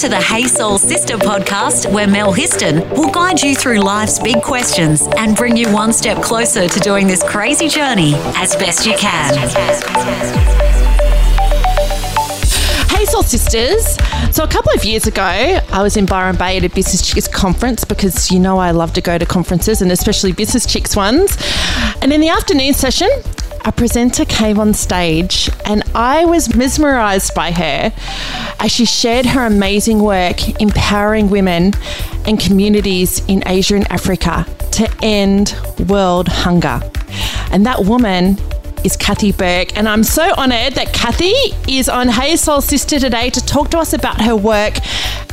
to the Hey Soul Sister podcast, where Mel Histon will guide you through life's big questions and bring you one step closer to doing this crazy journey as best you can. Hey Soul Sisters. So a couple of years ago, I was in Byron Bay at a Business Chicks conference because you know I love to go to conferences and especially Business Chicks ones. And in the afternoon session, a presenter came on stage and I was mesmerized by her as she shared her amazing work empowering women and communities in Asia and Africa to end world hunger. And that woman is Cathy Burke. And I'm so honored that Cathy is on Hey Soul Sister today to talk to us about her work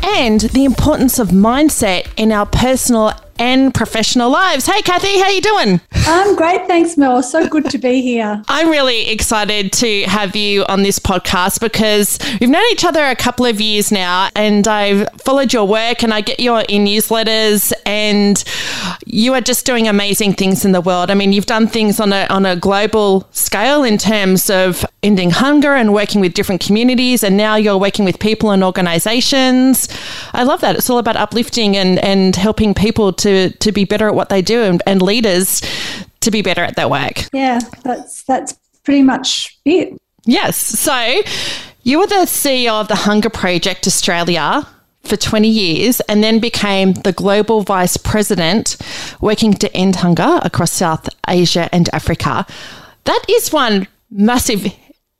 and the importance of mindset in our personal and professional lives. Hey, Cathy, how you doing? I'm great, thanks, Mel. So good to be here. I'm really excited to have you on this podcast because we've known each other a couple of years now, and I've followed your work, and I get your in newsletters, and you are just doing amazing things in the world. I mean, you've done things on a on a global scale in terms of ending hunger and working with different communities, and now you're working with people and organizations. I love that. It's all about uplifting and and helping people to to be better at what they do and, and leaders to be better at their work. Yeah, that's that's pretty much it. Yes. So you were the CEO of the Hunger Project Australia for 20 years and then became the global vice president working to end hunger across South Asia and Africa. That is one massive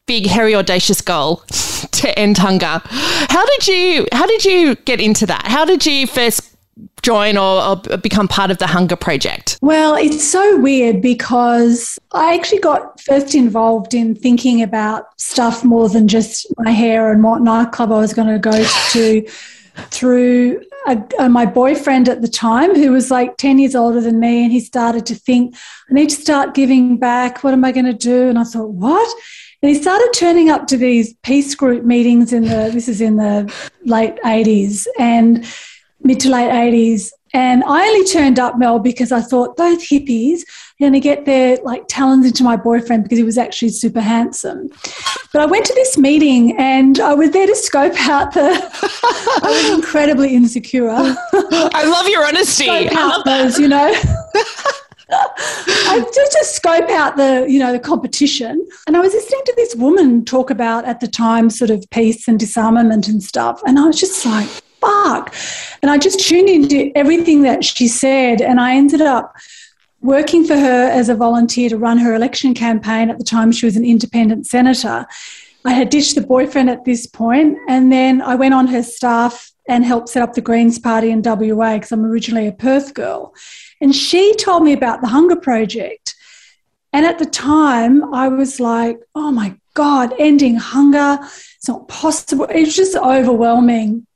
big hairy audacious goal to end hunger. How did you how did you get into that? How did you first join or, or, become part of the Hunger Project? Well, it's so weird because I actually got first involved in thinking about stuff more than just my hair and what nightclub I was going to go to through a, a, my boyfriend at the time, who was like 10 years older than me, and he started to think, I need to start giving back. What am I going to do? And I thought, what? And he started turning up to these peace group meetings in the, this is in the late 80s. And mid to late 80s. And I only turned up, Mel, because I thought those hippies are going to get their like talons into my boyfriend because he was actually super handsome. But I went to this meeting and I was there to scope out the. I was incredibly insecure. I love your honesty. Scope out those, you know. I just to scope out the, you know, the competition. And I was listening to this woman talk about at the time sort of peace and disarmament and stuff. And I was just like, fuck. And I just tuned into everything that she said, and I ended up working for her as a volunteer to run her election campaign. At the time, she was an independent senator. I had ditched the boyfriend at this point, and then I went on her staff and helped set up the Greens Party in WA because I'm originally a Perth girl. And she told me about the Hunger Project. And at the time, I was like, oh my God, ending hunger, it's not possible. It was just overwhelming.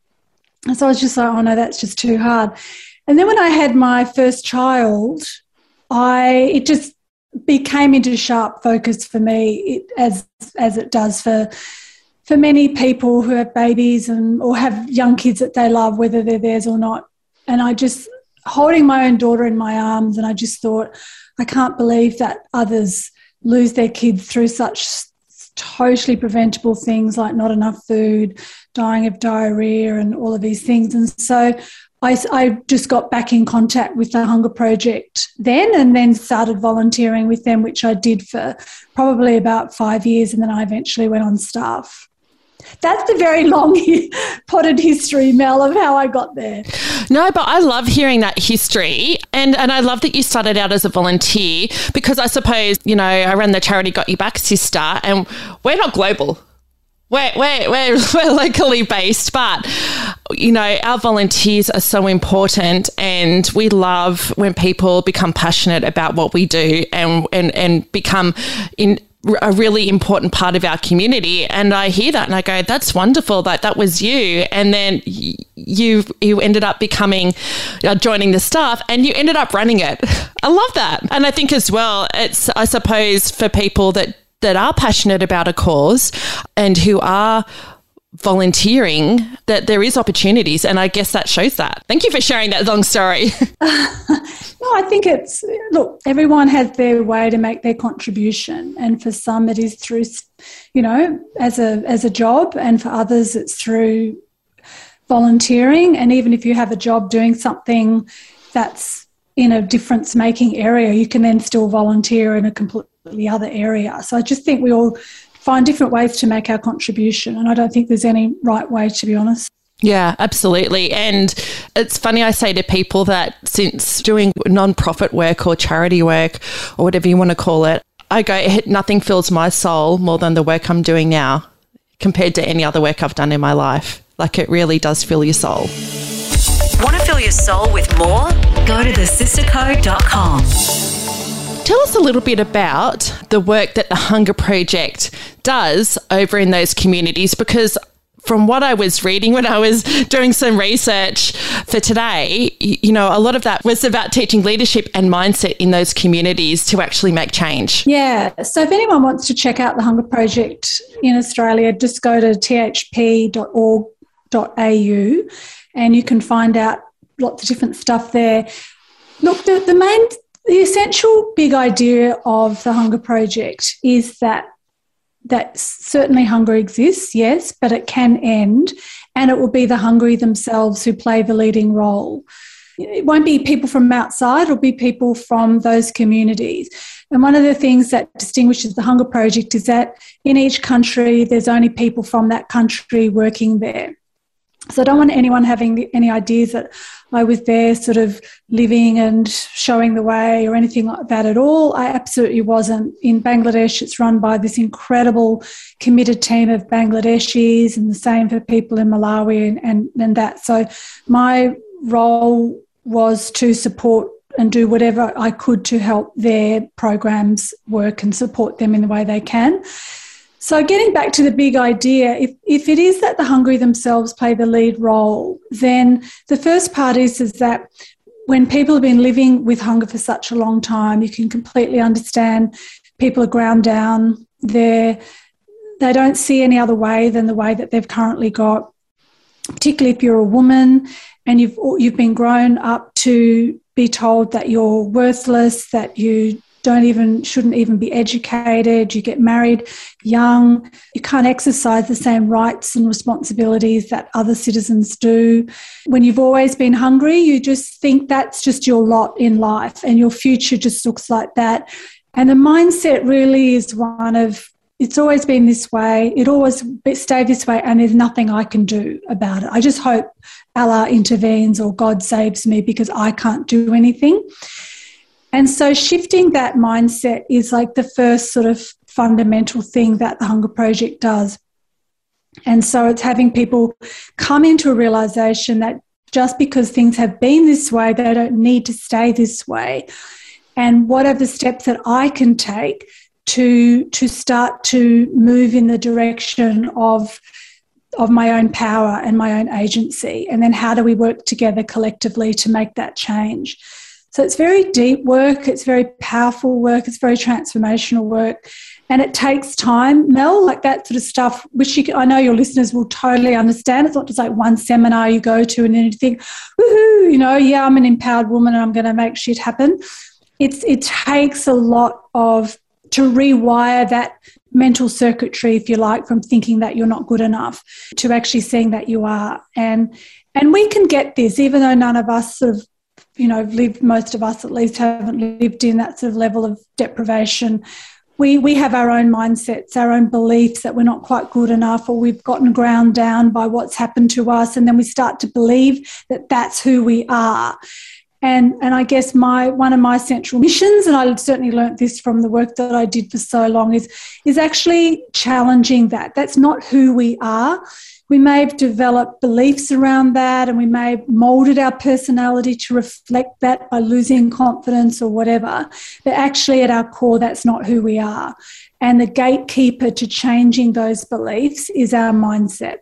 And so I was just like, oh no, that's just too hard. And then when I had my first child, I it just became into sharp focus for me, it, as as it does for for many people who have babies and or have young kids that they love, whether they're theirs or not. And I just holding my own daughter in my arms, and I just thought, I can't believe that others lose their kids through such totally preventable things like not enough food, dying of diarrhea, and all of these things. And so I, I, just got back in contact with the Hunger Project then and then started volunteering with them, which I did for probably about five years. And then I eventually went on staff. That's the very long potted history, Mel, of how I got there. No, but I love hearing that history. And, and I love that you started out as a volunteer because I suppose, you know, I ran the charity Got You Back Sister, and we're not global. We're, we're, we're, we're locally based, but you know, our volunteers are so important and we love when people become passionate about what we do and, and, and become in a really important part of our community. And I hear that and I go, that's wonderful that that was you. And then you you ended up becoming uh, joining the staff and you ended up running it. I love that. And I think as well, it's I suppose for people that that are passionate about a cause and who are volunteering that there is opportunities and i guess that shows that thank you for sharing that long story no i think it's look everyone has their way to make their contribution and for some it is through you know as a as a job and for others it's through volunteering. And even if you have a job doing something that's in a difference making area, you can then still volunteer in a completely other area. So I just think we all find different ways to make our contribution. And I don't think there's any right way, to be honest. Yeah, absolutely. And it's funny, I say to people that since doing non-profit work or charity work or whatever you want to call it, I go, nothing fills my soul more than the work I'm doing now compared to any other work I've done in my life. Like it really does fill your soul. Want to fill your soul with more? Go to thesistercode.com. Tell us a little bit about the work that the Hunger Project does over in those communities because from what I was reading when I was doing some research for today, you know, a lot of that was about teaching leadership and mindset in those communities to actually make change. Yeah. So if anyone wants to check out the Hunger Project in Australia, just go to thp.org.au and you can find out lots of different stuff there. Look, the, the main, the essential big idea of the Hunger Project is that that certainly hunger exists, yes, but it can end, and it will be the hungry themselves who play the leading role. It won't be people from outside, it'll be people from those communities. And one of the things that distinguishes the Hunger Project is that in each country, there's only people from that country working there. So I don't want anyone having any ideas that I was there sort of living and showing the way or anything like that at all. I absolutely wasn't. In Bangladesh, it's run by this incredible committed team of Bangladeshis and the same for people in Malawi and, and, and that. So my role was to support and do whatever I could to help their programs work and support them in the way they can. So, getting back to the big idea, if, if it is that the hungry themselves play the lead role, then the first part is, is that when people have been living with hunger for such a long time, you can completely understand people are ground down. They're, they don't see any other way than the way that they've currently got, particularly if you're a woman and you've, you've been grown up to be told that you're worthless, that you don't even shouldn't even be educated. You get married young. You can't exercise the same rights and responsibilities that other citizens do. When you've always been hungry you just think that's just your lot in life and your future just looks like that. And the mindset really is one of it's always been this way. It always stay this way and there's nothing i can do about it. I just hope allah intervenes or god saves me because i can't do anything and so shifting that mindset is like the first sort of fundamental thing that the Hunger Project does. And so it's having people come into a realization that just because things have been this way, they don't need to stay this way. And what are the steps that I can take to, to start to move in the direction of, of my own power and my own agency? And then how do we work together collectively to make that change? So it's very deep work, it's very powerful work, it's very transformational work. And it takes time, Mel, like that sort of stuff, which you, I know your listeners will totally understand. It's not just like one seminar you go to and then you think, woohoo, you know, yeah, I'm an empowered woman and I'm going to make shit happen. It's, it takes a lot of to rewire that mental circuitry, if you like, from thinking that you're not good enough to actually seeing that you are. And and we can get this, even though none of us sort of you know, lived, most of us at least haven't lived in that sort of level of deprivation. We, we have our own mindsets, our own beliefs that we're not quite good enough, or we've gotten ground down by what's happened to us, and then we start to believe that that's who we are. And, and I guess my one of my central missions, and I certainly learnt this from the work that I did for so long, is, is actually challenging that. That's not who we are we may have developed beliefs around that and we may have molded our personality to reflect that by losing confidence or whatever. But actually, at our core, that's not who we are. And the gatekeeper to changing those beliefs is our mindset.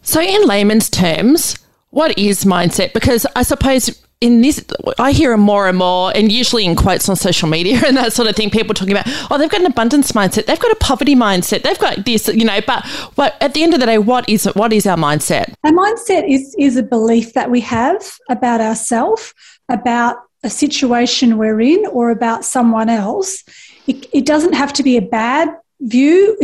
So, in layman's terms, what is mindset? Because I suppose in this, I hear more and more, and usually in quotes on social media and that sort of thing, people talking about, oh, they've got an abundance mindset, they've got a poverty mindset, they've got this, you know. But at the end of the day, what is what is our mindset? Our mindset is is a belief that we have about ourselves, about a situation we're in, or about someone else. It, it doesn't have to be a bad view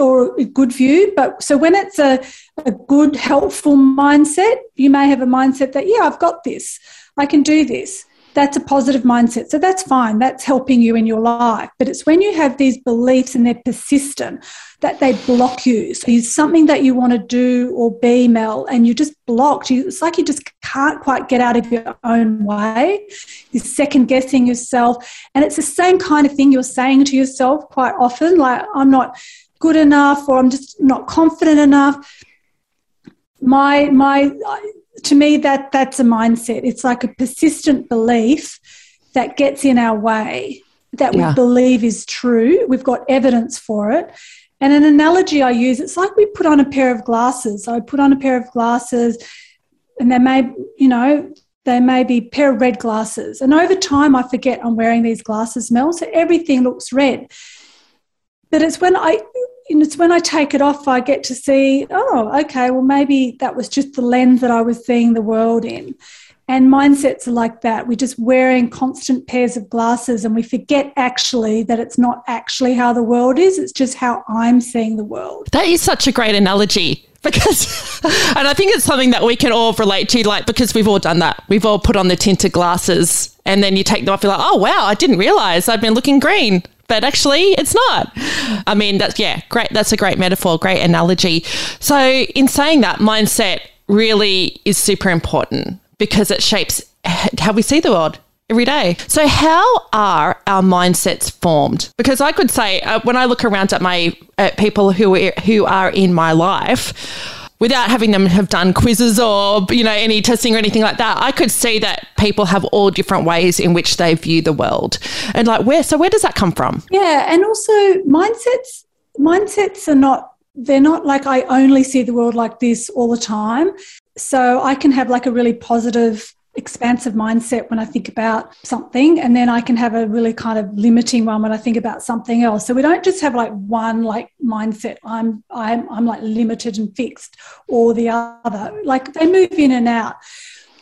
or a good view. But so when it's a, a good, helpful mindset, you may have a mindset that, yeah, I've got this, I can do this that's a positive mindset. So that's fine. That's helping you in your life. But it's when you have these beliefs and they're persistent that they block you. So it's something that you want to do or be, Mel, and you're just blocked. You, it's like you just can't quite get out of your own way. You're second guessing yourself. And it's the same kind of thing you're saying to yourself quite often, like, I'm not good enough or I'm just not confident enough. My, my, to me that that's a mindset. It's like a persistent belief that gets in our way that yeah. we believe is true. We've got evidence for it. And an analogy i use it's like we put on a pair of glasses. I put on a pair of glasses and they may you know they may be pair of red glasses. And over time i forget i'm wearing these glasses mel so everything looks red. But it's when i and it's when I take it off, I get to see, oh, okay, well, maybe that was just the lens that I was seeing the world in. And mindsets are like that. We're just wearing constant pairs of glasses and we forget actually that it's not actually how the world is, it's just how I'm seeing the world. That is such a great analogy because and I think it's something that we can all relate to like because we've all done that. We've all put on the tinted glasses and then you take them off you're like, "Oh wow, I didn't realize I've been looking green." But actually it's not. I mean, that's, yeah, great. That's a great metaphor, great analogy. So, in saying that, mindset really is super important because it shapes how we see the world every day. So, how are our mindsets formed? Because I could say, uh, when I look around at my at people who are, who are in my life, without having them have done quizzes or you know any testing or anything like that i could see that people have all different ways in which they view the world. And like where so where does that come from? Yeah and also mindsets mindsets are not they're not like i only see the world like this all the time. So i can have like a really positive expansive mindset when I think about something, and then I can have a really kind of limiting one when I think about something else. So we don't just have like one like mindset. I'm I'm I'm like limited and fixed, or the other. Like they move in and out.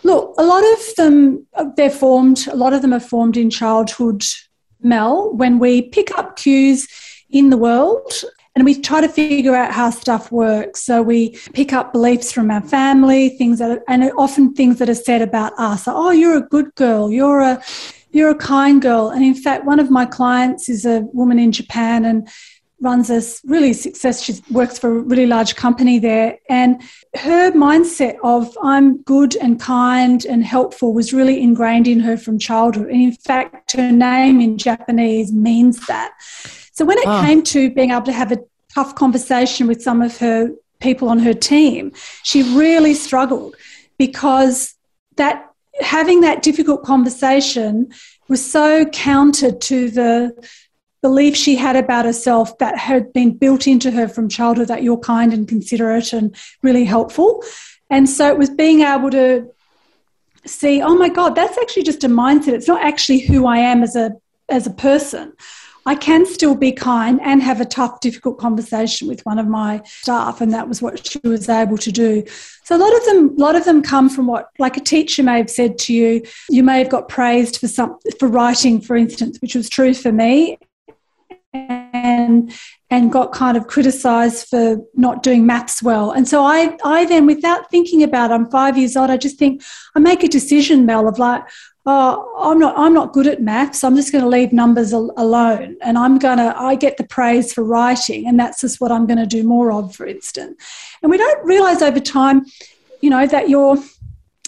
Look, a lot of them they're formed. A lot of them are formed in childhood. Mel, when we pick up cues in the world and we try to figure out how stuff works. So we pick up beliefs from our family, things that, are, and often things that are said about us. Oh, you're a good girl. You're a, you're a kind girl. And in fact, one of my clients is a woman in Japan and runs a really success. She works for a really large company there, and her mindset of I'm good and kind and helpful was really ingrained in her from childhood. And in fact, her name in Japanese means that. So when it oh. came to being able to have a tough conversation with some of her people on her team, she really struggled because that having that difficult conversation was so counter to the belief she had about herself that had been built into her from childhood that you're kind and considerate and really helpful. And so it was being able to see, oh my God, that's actually just a mindset. It's not actually who I am as a as a person. I can still be kind and have a tough, difficult conversation with one of my staff, and that was what she was able to do. So a lot of them, a lot of them come from what, like a teacher may have said to you. You may have got praised for some for writing, for instance, which was true for me, and and got kind of criticized for not doing maths well. And so I, I then, without thinking about it, I'm five years old, I just think, I make a decision, Mel, of like, oh, I'm not, I'm not good at maths. I'm just going to leave numbers al- alone. And I'm going to, I get the praise for writing. And that's just what I'm going to do more of, for instance. And we don't realize over time, you know, that you're,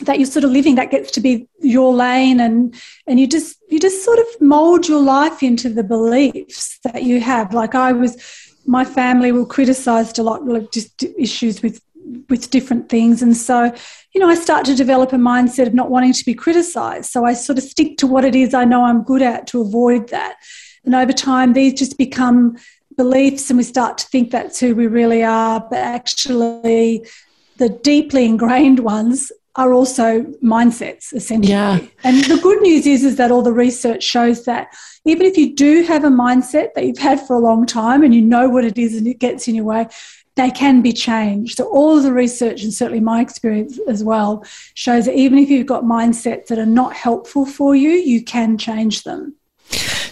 that you're sort of living that gets to be your lane and and you just you just sort of mold your life into the beliefs that you have like i was my family were criticized a lot like just issues with with different things. And so, you know, I start to develop a mindset of not wanting to be criticized. So I sort of stick to what it is I know I'm good at to avoid that. And over time, these just become beliefs, and we start to think that's who we really are. But actually, the deeply ingrained ones are also mindsets essentially. Yeah. And the good news is is that all the research shows that even if you do have a mindset that you've had for a long time and you know what it is and it gets in your way, they can be changed. So, all the research, and certainly my experience as well, shows that even if you've got mindsets that are not helpful for you, you can change them.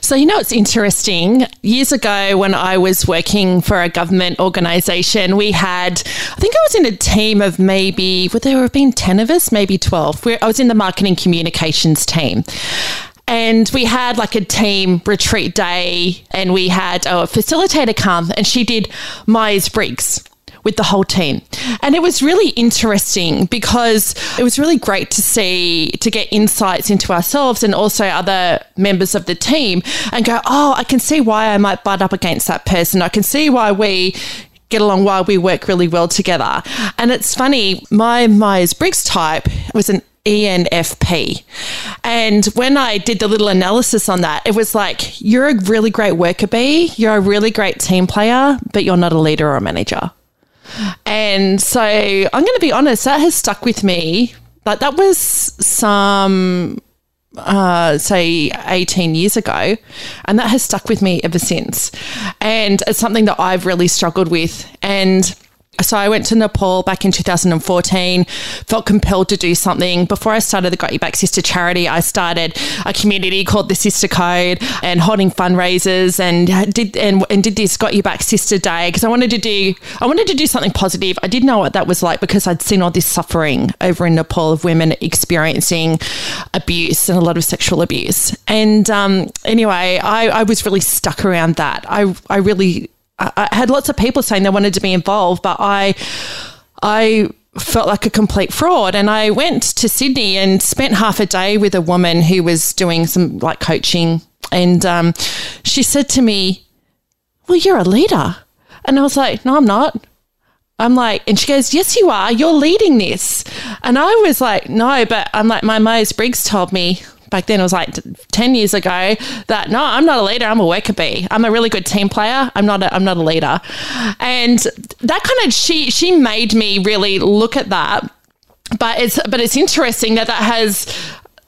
So, you know, it's interesting. Years ago, when I was working for a government organisation, we had, I think I was in a team of maybe, would there have been 10 of us, maybe 12. I was in the marketing communications team. And we had like a team retreat day, and we had a facilitator come, and she did Myers Briggs with the whole team. And it was really interesting because it was really great to see, to get insights into ourselves and also other members of the team and go, oh, I can see why I might butt up against that person. I can see why we get along why we work really well together. And it's funny, my Myers Briggs type was an ENFP. And when I did the little analysis on that, it was like, you're a really great worker bee, you're a really great team player, but you're not a leader or a manager. And so I'm going to be honest, that has stuck with me. Like that was some uh, say 18 years ago, and that has stuck with me ever since. And it's something that I've really struggled with. And so I went to Nepal back in 2014, felt compelled to do something. Before I started the Got You Back Sister charity, I started a community called the Sister Code and holding fundraisers and did and, and did this Got You Back Sister Day because I wanted to do I wanted to do something positive. I didn't know what that was like because I'd seen all this suffering over in Nepal of women experiencing abuse and a lot of sexual abuse. And um, anyway, I, I was really stuck around that. I I really I had lots of people saying they wanted to be involved, but I, I felt like a complete fraud. And I went to Sydney and spent half a day with a woman who was doing some like coaching. And um, she said to me, Well, you're a leader. And I was like, No, I'm not. I'm like, and she goes, Yes, you are. You're leading this. And I was like, No, but I'm like, my Myers Briggs told me back then it was like 10 years ago that no i'm not a leader i'm a worker bee. I'm a really good team player i'm not a, i'm not a leader. And that kind of she she made me really look at that. But it's but it's interesting that that has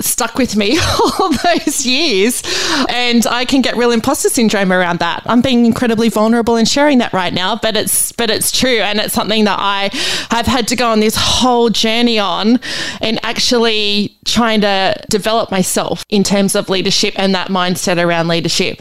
stuck with me all those years. And I can get real imposter syndrome around that. I'm being incredibly vulnerable and sharing that right now, but it's but it's true and it's something that I have had to go on this whole journey on and actually trying to develop myself in terms of leadership and that mindset around leadership.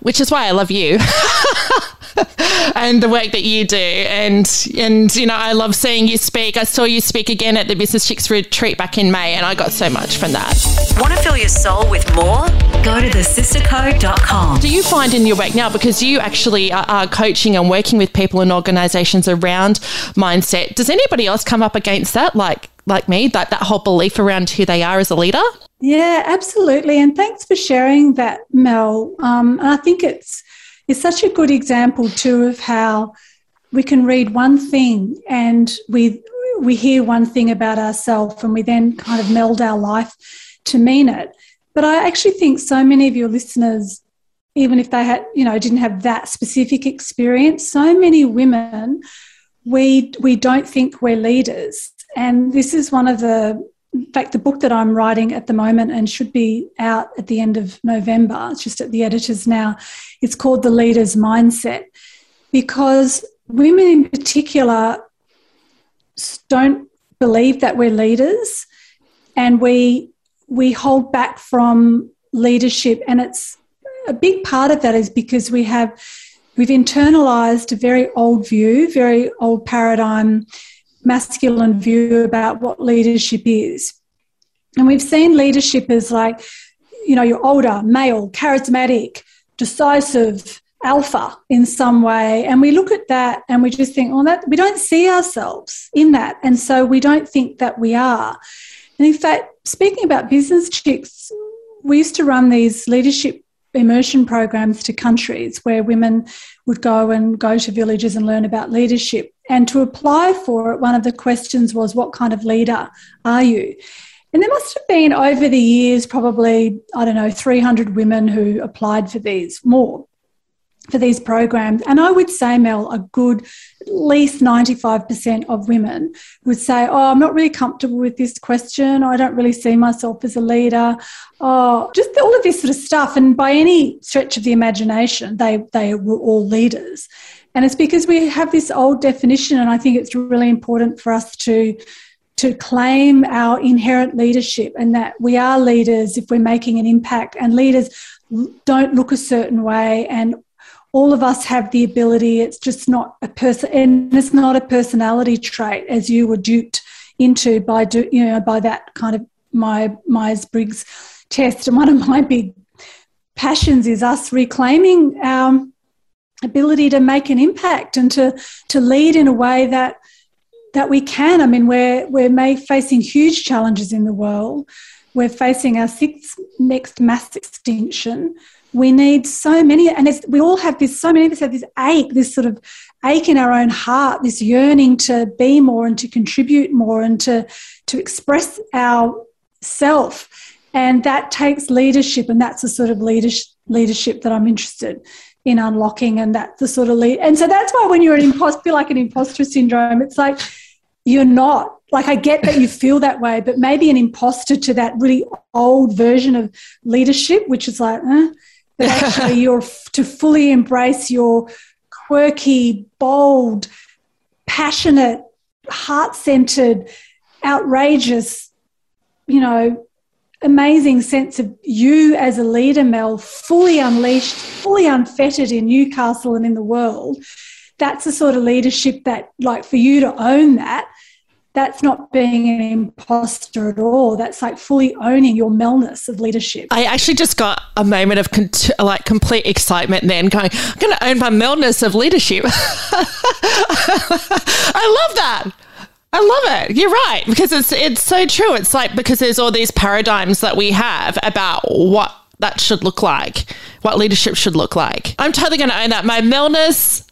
Which is why I love you. and the work that you do. And and you know, I love seeing you speak. I saw you speak again at the Business Chicks retreat back in May, and I got so much from that. Want to fill your soul with more? Go to thesistercode.com. Do you find in your work now, because you actually are coaching and working with people and organizations around mindset, does anybody else come up against that, like like me, that that whole belief around who they are as a leader? Yeah, absolutely. And thanks for sharing that, Mel. Um, and I think it's is such a good example too of how we can read one thing and we we hear one thing about ourselves and we then kind of meld our life to mean it. But I actually think so many of your listeners, even if they had, you know, didn't have that specific experience, so many women, we we don't think we're leaders. And this is one of the in fact, the book that I'm writing at the moment and should be out at the end of November, it's just at the editors now, it's called The Leader's Mindset. Because women in particular don't believe that we're leaders and we we hold back from leadership. And it's a big part of that is because we have we've internalized a very old view very old paradigm masculine view about what leadership is. And we've seen leadership as like, you know, you're older, male, charismatic, decisive, alpha in some way. And we look at that and we just think, well, that we don't see ourselves in that. And so we don't think that we are. And in fact, speaking about business chicks, we used to run these leadership immersion programs to countries where women would go and go to villages and learn about leadership. And to apply for it, one of the questions was, What kind of leader are you? And there must have been over the years probably, I don't know, 300 women who applied for these, more for these programs. And I would say, Mel, a good at least 95% of women would say, Oh, I'm not really comfortable with this question. I don't really see myself as a leader. Oh, just all of this sort of stuff. And by any stretch of the imagination, they, they were all leaders. And it's because we have this old definition, and I think it's really important for us to to claim our inherent leadership and that we are leaders if we're making an impact and leaders don't look a certain way and all of us have the ability it's just not a person and it's not a personality trait as you were duped into by do, you know by that kind of my myers-briggs test and one of my big passions is us reclaiming our ability to make an impact and to to lead in a way that that we can. I mean, we're we're facing huge challenges in the world. We're facing our sixth next mass extinction. We need so many, and we all have this. So many of us have this ache, this sort of ache in our own heart, this yearning to be more and to contribute more and to to express our self. And that takes leadership, and that's the sort of leadership leadership that I'm interested in unlocking and that's the sort of lead and so that's why when you're an imposter feel like an imposter syndrome it's like you're not like I get that you feel that way, but maybe an imposter to that really old version of leadership, which is like, eh, but actually you're to fully embrace your quirky, bold, passionate, heart centered, outrageous, you know, amazing sense of you as a leader, Mel, fully unleashed, fully unfettered in Newcastle and in the world. That's the sort of leadership that, like, for you to own that that's not being an imposter at all. That's like fully owning your melness of leadership. I actually just got a moment of like complete excitement then going, I'm going to own my melness of leadership. I love that. I love it. You're right because it's it's so true. It's like because there's all these paradigms that we have about what that should look like, what leadership should look like. I'm totally going to own that. My melness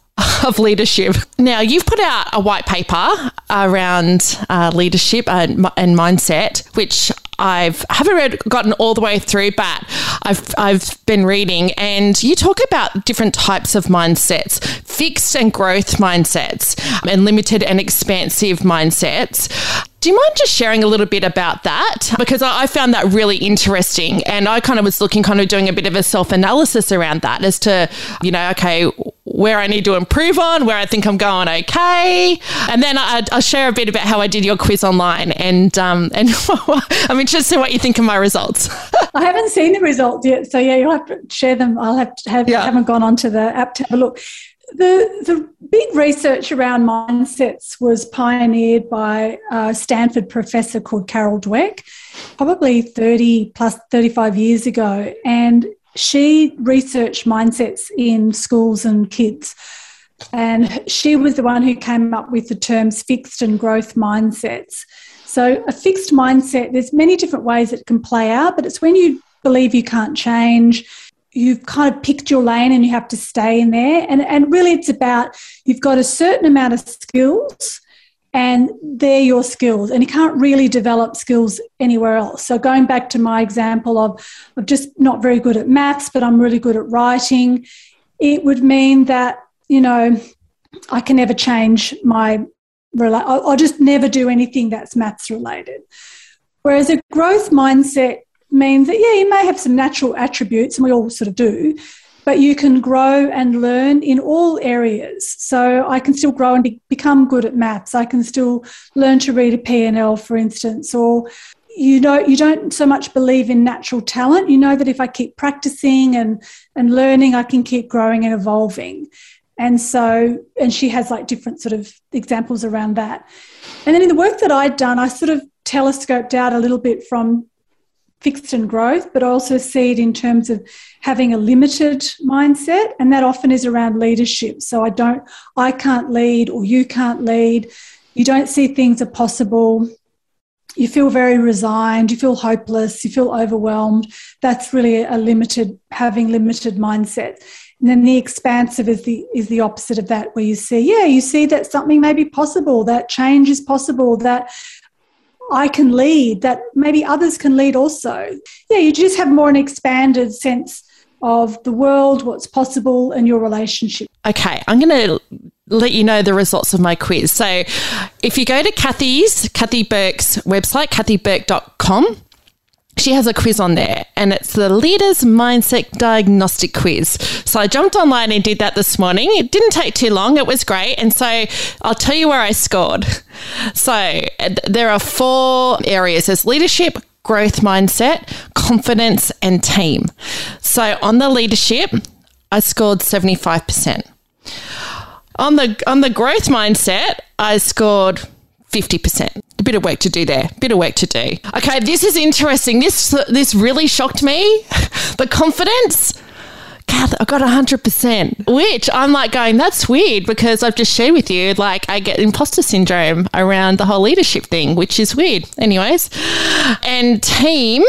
of leadership. Now, you've put out a white paper around uh, leadership and, and mindset, which I've haven't read gotten all the way through, but I've I've been reading, and you talk about different types of mindsets: fixed and growth mindsets, and limited and expansive mindsets. Do you mind just sharing a little bit about that? Because I, found that really interesting. And I kind of was looking, kind of doing a bit of a self analysis around that as to, you know, okay, where I need to improve on, where I think I'm going okay. And then I, will share a bit about how I did your quiz online. And, um, and I'm interested in what you think of my results. I haven't seen the results yet. So, yeah, you'll have to share them. I'll have to have, yeah. haven't gone onto the app to have a look. The, the big research around mindsets was pioneered by a Stanford professor called Carol Dweck, probably 30 plus 35 years ago. And she researched mindsets in schools and kids. And she was the one who came up with the terms fixed and growth mindsets. So, a fixed mindset, there's many different ways it can play out, but it's when you believe you can't change, you've kind of picked your lane and you have to stay in there. And, and really, it's about you've got a certain amount of skills and they're your skills, and you can't really develop skills anywhere else. So, going back to my example of, of just not very good at maths, but I'm really good at writing, it would mean that, you know, I can never change my, I'll just never do anything that's maths related. Whereas a growth mindset means that, yeah, you may have some natural attributes, and we all sort of do, but you can grow and learn in all areas. So I can still grow and be, become good at maths. I can still learn to read a P&L, for instance, or you know you don't so much believe in natural talent you know that if i keep practicing and and learning i can keep growing and evolving and so and she has like different sort of examples around that and then in the work that i'd done i sort of telescoped out a little bit from fixed and growth, but I also see it in terms of having a limited mindset, and that often is around leadership. So I don't, I can't lead, or you can't lead. You don't see things are possible. You feel very resigned. You feel hopeless. You feel overwhelmed. That's really a limited, having limited mindset. And then the expansive is the is the opposite of that, where you see, yeah, you see that something may be possible, that change is possible, that I can lead, that maybe others can lead also. Yeah, you just have more an expanded sense of the world, what's possible, and your relationship. Okay, I'm going to let you know the results of my quiz. So if you go to Cathy's, Cathy Burke's website, cathyburke.com, she has a quiz on there and it's the Leaders Mindset Diagnostic Quiz. So I jumped online and did that this morning. It didn't take too long, it was great. And so I'll tell you where I scored. So uh, there are four areas there's leadership, growth mindset, confidence, and team. So on the leadership, I scored 75%. On the on the growth mindset, I scored 50%. A bit of work to do there. Bit of work to do. Okay, this is interesting. This this really shocked me. the confidence. Kath, I got 100%, which I'm like going, that's weird because I've just shared with you, like, I get imposter syndrome around the whole leadership thing, which is weird. Anyways, and team,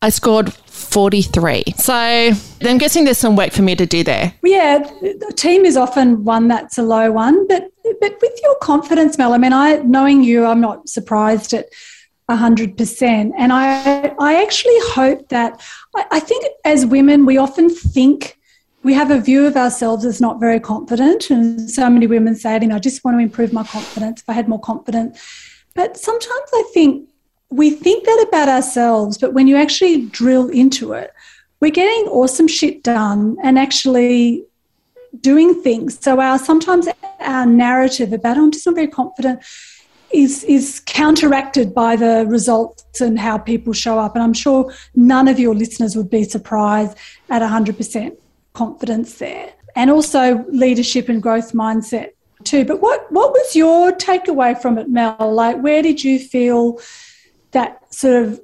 I scored 43. So I'm guessing there's some work for me to do there. Yeah, the team is often one that's a low one, but but with your confidence, Mel, I mean, I knowing you, I'm not surprised at 100%. And I, I actually hope that, I, I think as women, we often think we have a view of ourselves as not very confident. And so many women say, you know, I just want to improve my confidence. If I had more confidence. But sometimes I think we think that about ourselves, but when you actually drill into it, we're getting awesome shit done and actually doing things. So our sometimes our narrative about oh, I'm just not very confident is is counteracted by the results and how people show up. And I'm sure none of your listeners would be surprised at 100% confidence there. And also leadership and growth mindset too. But what what was your takeaway from it, Mel? Like where did you feel that sort of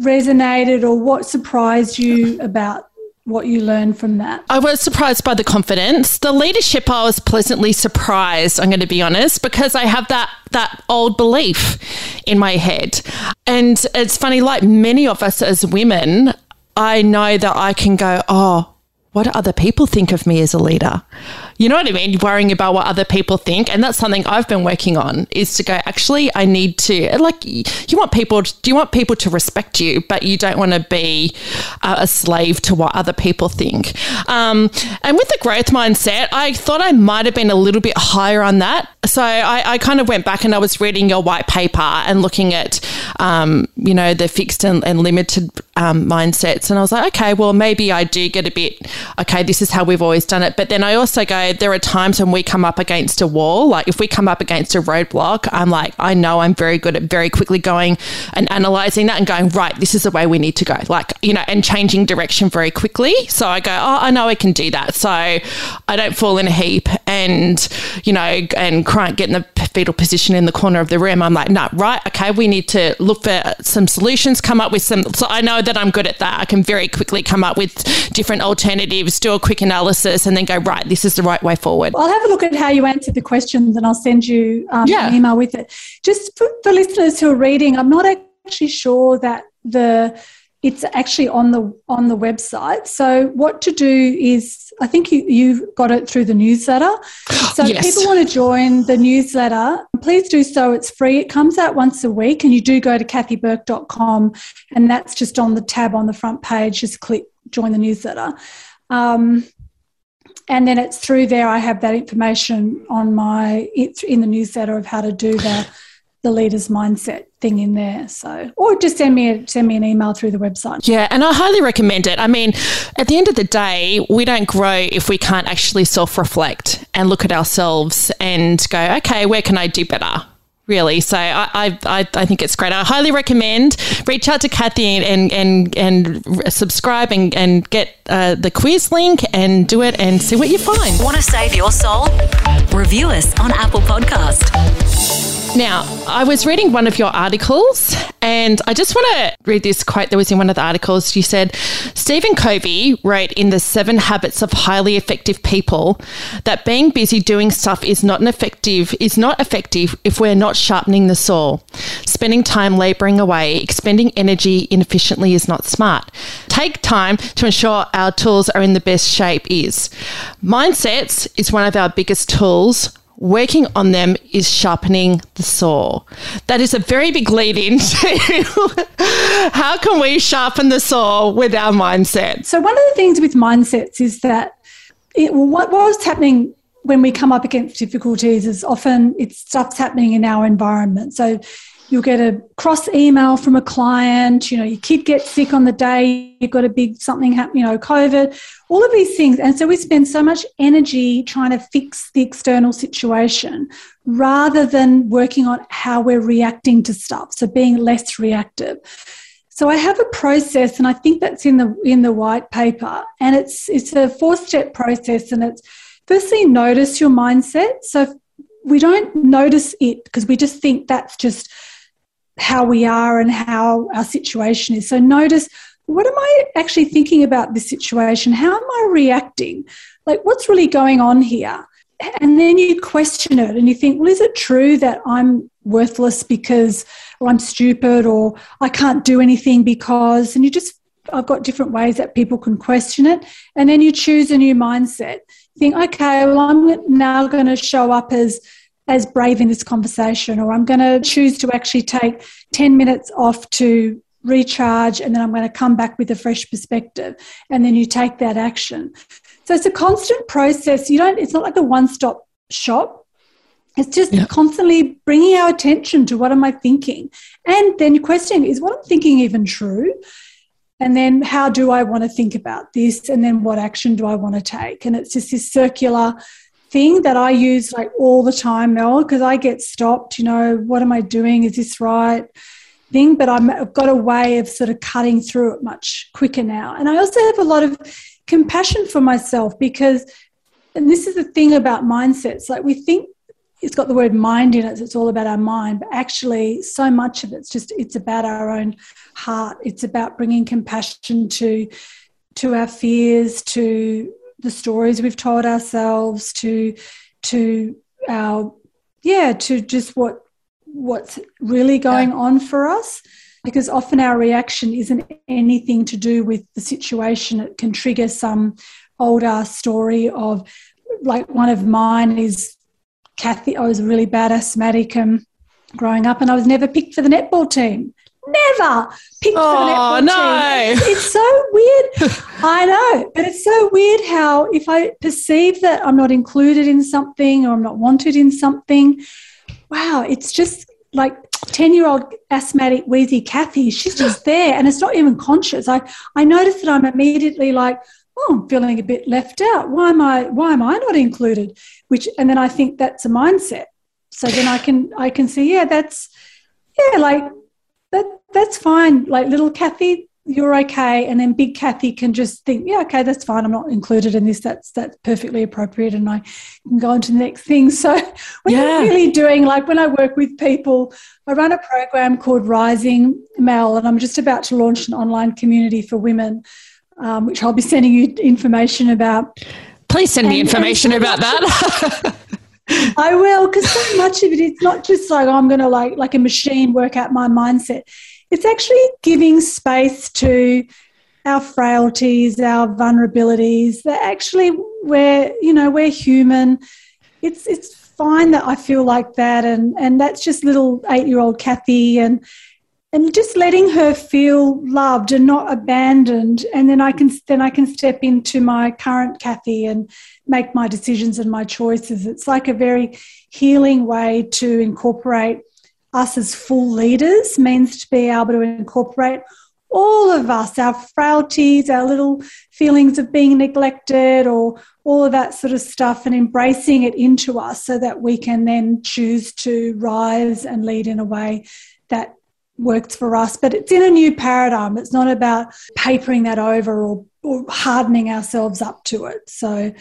resonated or what surprised you about what you learned from that? I was surprised by the confidence. The leadership, I was pleasantly surprised, I'm going to be honest, because I have that that old belief in my head. And it's funny, like many of us as women, I know that I can go, oh, what do other people think of me as a leader? You know what I mean? Worrying about what other people think. And that's something I've been working on is to go, actually, I need to, like, you want people, do you want people to respect you, but you don't want to be uh, a slave to what other people think. Um, and with the growth mindset, I thought I might have been a little bit higher on that. So I, I kind of went back and I was reading your white paper and looking at, um, you know, the fixed and, and limited um, mindsets. And I was like, okay, well, maybe I do get a bit, okay, this is how we've always done it. But then I also go, there are times when we come up against a wall. Like if we come up against a roadblock, I'm like, I know I'm very good at very quickly going and analyzing that and going, right, this is the way we need to go. Like, you know, and changing direction very quickly. So I go, oh, I know I can do that. So I don't fall in a heap and, you know, and cry, get in the fetal position in the corner of the room. I'm like, no, right, okay, we need to look for some solutions, come up with some. So I know that I'm good at that. I can very quickly come up with different alternatives, do a quick analysis, and then go, right, this is the right right way forward. I'll have a look at how you answered the questions and I'll send you um, yeah. an email with it. Just for, listeners who are reading, I'm not actually sure that the it's actually on the on the website. So what to do is I think you you got it through the newsletter. So yes. if people want to join the newsletter, please do so. It's free. It comes out once a week and you do go to cathyburke.com and that's just on the tab on the front page. Just click join the newsletter. Um, and then it's through there I have that information on my in the newsletter of how to do the the leader's mindset thing in there. So, or just send me a, send me an email through the website. Yeah, and I highly recommend it. I mean, at the end of the day, we don't grow if we can't actually self reflect and look at ourselves and go, okay, where can I do better? Really. So I, I, I think it's great. I highly recommend reach out to Cathy and and and subscribe and, and get uh, the quiz link and do it and see what you find. Want to save your soul? Review us on Apple Podcast. Now, I was reading one of your articles and I just want to read this quote that was in one of the articles. You said Stephen Covey wrote in The Seven Habits of Highly Effective People that being busy doing stuff is not an effective is not effective if we're not sharpening the saw. Spending time laboring away, expending energy inefficiently is not smart. Take time to ensure our tools are in the best shape is. Mindsets is one of our biggest tools working on them is sharpening the saw. That is a very big lead into how can we sharpen the saw with our mindset? So, one of the things with mindsets is that it, what, what's happening when we come up against difficulties is often it's stuff's happening in our environment. So, you'll get a cross email from a client, you know, your kid gets sick on the day, you've got a big something happen, you know, COVID, all of these things. And so we spend so much energy trying to fix the external situation rather than working on how we're reacting to stuff. So being less reactive. So I have a process, and I think that's in the in the white paper, and it's it's a four step process, and it's firstly notice your mindset. So we don't notice it because we just think that's just how we are and how our situation is. So notice what am I actually thinking about this situation? How am I reacting? Like, what's really going on here? And then you question it and you think, well, is it true that I'm worthless because, or I'm stupid, or I can't do anything because, and you just, I've got different ways that people can question it. And then you choose a new mindset. think, okay, well, I'm now going to show up as as brave in this conversation, or I'm going to choose to actually take 10 minutes off to recharge, and then I'm going to come back with a fresh perspective. And then you take that action. So it's a constant process. You don't, it's not like a one stop shop. It's just yeah. constantly bringing our attention to what am I thinking? And then your question is what I'm thinking even true? And then how do I want to think about this? And then what action do I want to take? And it's just this circular thing that I use like all the time, Mel, because I get stopped, you know, what am I doing? Is this right? Thing, but i have got a way of sort of cutting through it much quicker now. And I also have a lot of compassion for myself because, and this is the thing about mindsets, like we think it's got the word mind in it, it's all about our mind, but actually, so much of it's just it's about our own heart. It's about bringing compassion to to our fears, to the stories we've told ourselves to to our yeah to just what what's really going on for us. Because often our reaction isn't anything to do with the situation. It can trigger some older story of like one of mine is cathy i was really bad asthmatic um, growing up and i was never picked for the netball team never picked oh, for the netball no. It's so weird. I know, but it's so weird how if I perceive that I'm not included in something or I'm not wanted in something, wow, it's just like 10 year old asthmatic wheezy Cathy, she's just there and it's not even conscious. I, I notice that I'm immediately like, oh, I'm feeling a bit left out. Why am I why am I not included? Which and then I think that's a mindset. So then I can I can see, yeah, that's yeah, like that that's fine. Like little Cathy, you're okay, and then big Cathy can just think, yeah, okay, that's fine. I'm not included in this. That's that's perfectly appropriate, and I can go on to the next thing. So when yeah. I'm really doing like when I work with people, I run a program called Rising Mel, and I'm just about to launch an online community for women, um, which I'll be sending you information about. Please send me information and about that. I will, because so much of it, it's not just like I'm going to like like a machine work out my mindset. It's actually giving space to our frailties, our vulnerabilities. That actually we're you know we're human. It's it's fine that I feel like that, and and that's just little eight year old Cathy, and and just letting her feel loved and not abandoned. And then i can then i can step into my current cathy and make my decisions and my choices. It's like a very healing way to incorporate us as full leaders means to be able to incorporate all of us, our frailties, our little feelings of being neglected, or all of that sort of stuff, and embracing it into us so that we can then choose to rise and lead in a way that works for us, but it's in a new paradigm. It's not about papering that over or, or hardening ourselves up to it. So,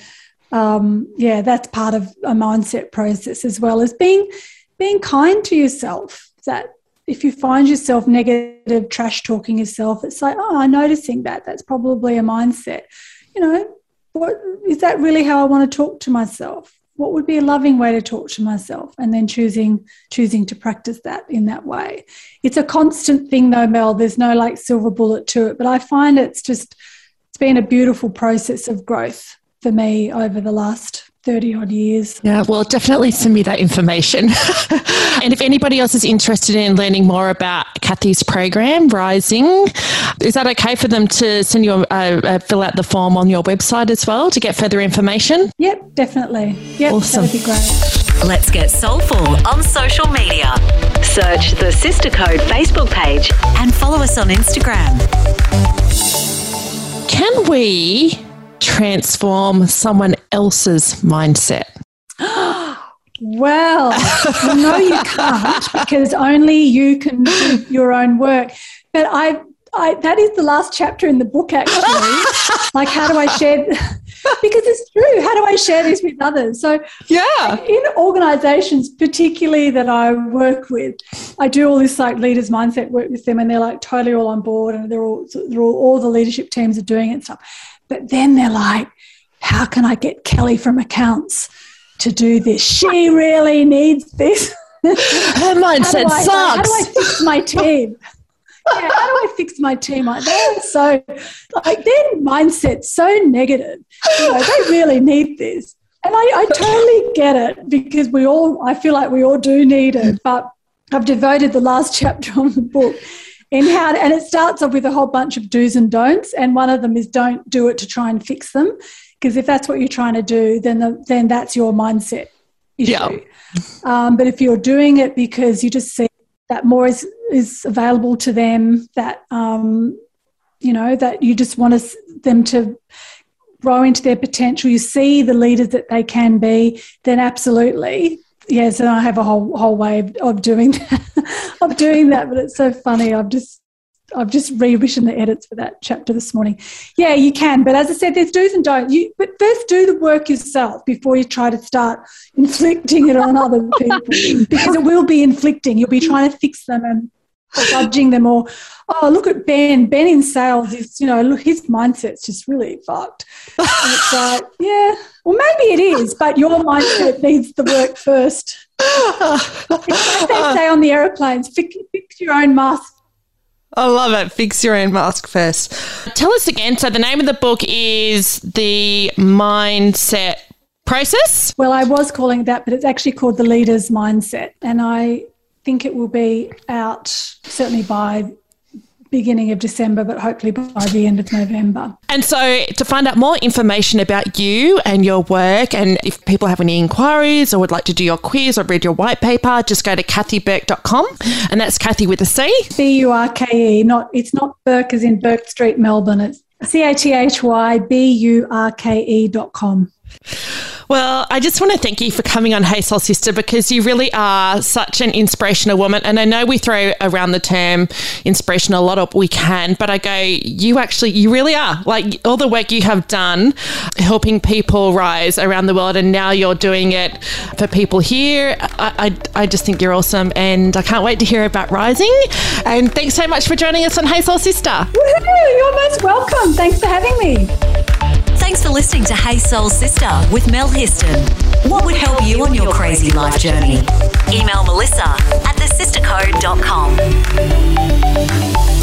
um, yeah, that's part of a mindset process as well as being being kind to yourself. That if you find yourself negative, trash talking yourself, it's like, oh, I'm noticing that. That's probably a mindset. You know, what is that really how I want to talk to myself? What would be a loving way to talk to myself? And then choosing choosing to practice that in that way. It's a constant thing though mel. There's no like silver bullet to it but i find it's just it's been a beautiful process of growth for me over the last 30 odd years. Yeah, well, definitely send me that information. and if anybody else is interested in learning more about Cathy's program, Rising, is that okay for them to send you a, uh, fill out the form on your website as well to get further information? Yep, definitely. Yep, awesome. that'd be great. Let's get soulful on social media. Search the Sister Code Facebook page and follow us on Instagram. Can we transform someone else's mindset? well, no, you can't because only you can do your own work. But I, I, that is the last chapter in the book, actually. like, how do I share? because it's true. How do I share this with others? So, yeah, in organizations, particularly that I work with, I do all this like leaders mindset work with them, and they're like totally all on board, and they're all, they're all, all the leadership teams are doing it and stuff. But then they're like, how can I get Kelly from accounts to do this? She really needs this. Her mindset how sucks. How do I fix my team? yeah, how do I fix my team? Like they're so like their mindset's so negative. You know, they really need this. And I, I totally get it because we all I feel like we all do need it. But I've devoted the last chapter of the book in how to, and it starts off with a whole bunch of do's and don'ts and one of them is don't do it to try and fix them because if that's what you're trying to do then the, then that's your mindset issue yeah. um, but if you're doing it because you just see that more is is available to them that um, you know that you just want to, them to grow into their potential you see the leaders that they can be then absolutely yes, and I have a whole whole way of, of doing that, of doing that. But it's so funny. I've just I've just rewritten the edits for that chapter this morning. Yeah, you can, but as I said, there's do's and don'ts. You, but first, do the work yourself before you try to start inflicting it on other people, because it will be inflicting. You'll be trying to fix them and judging them or oh look at ben ben in sales is you know look his mindset's just really fucked and it's like yeah well maybe it is but your mindset needs the work first it's like they say on the aeroplanes fix, fix your own mask I love it. Fix your own mask first. Tell us again. So, the name of the book is The Mindset Process. Well, I was calling it that, but it's actually called The Leader's Mindset. And I think it will be out certainly by beginning of December, but hopefully by the end of November. And so, to find out more information about you and your work, and if people have any inquiries or would like to do your quiz or read your white paper, just go to cathyburke.com. And that's Cathy with a C. B U R K E. Not it's not Bourke as in Bourke Street, Melbourne. It's C A T H Y B U R K E dot com. Well, I just want to thank you for coming on Hey Soul Sister because you really are such an inspirational woman. And I know we throw around the term inspirational a lot of we can, but I go, you actually, you really are. Like all the work you have done helping people rise around the world, and now you're doing it for people here. I, I, I just think you're awesome, and I can't wait to hear about Rising. And thanks so much for joining us on Hey Soul Sister. Woohoo! You're most welcome. Thanks for having me. Thanks for listening to Hey Soul Sister with Mel Histon. What would help you on your crazy life journey? Email Melissa at thesistercode.com.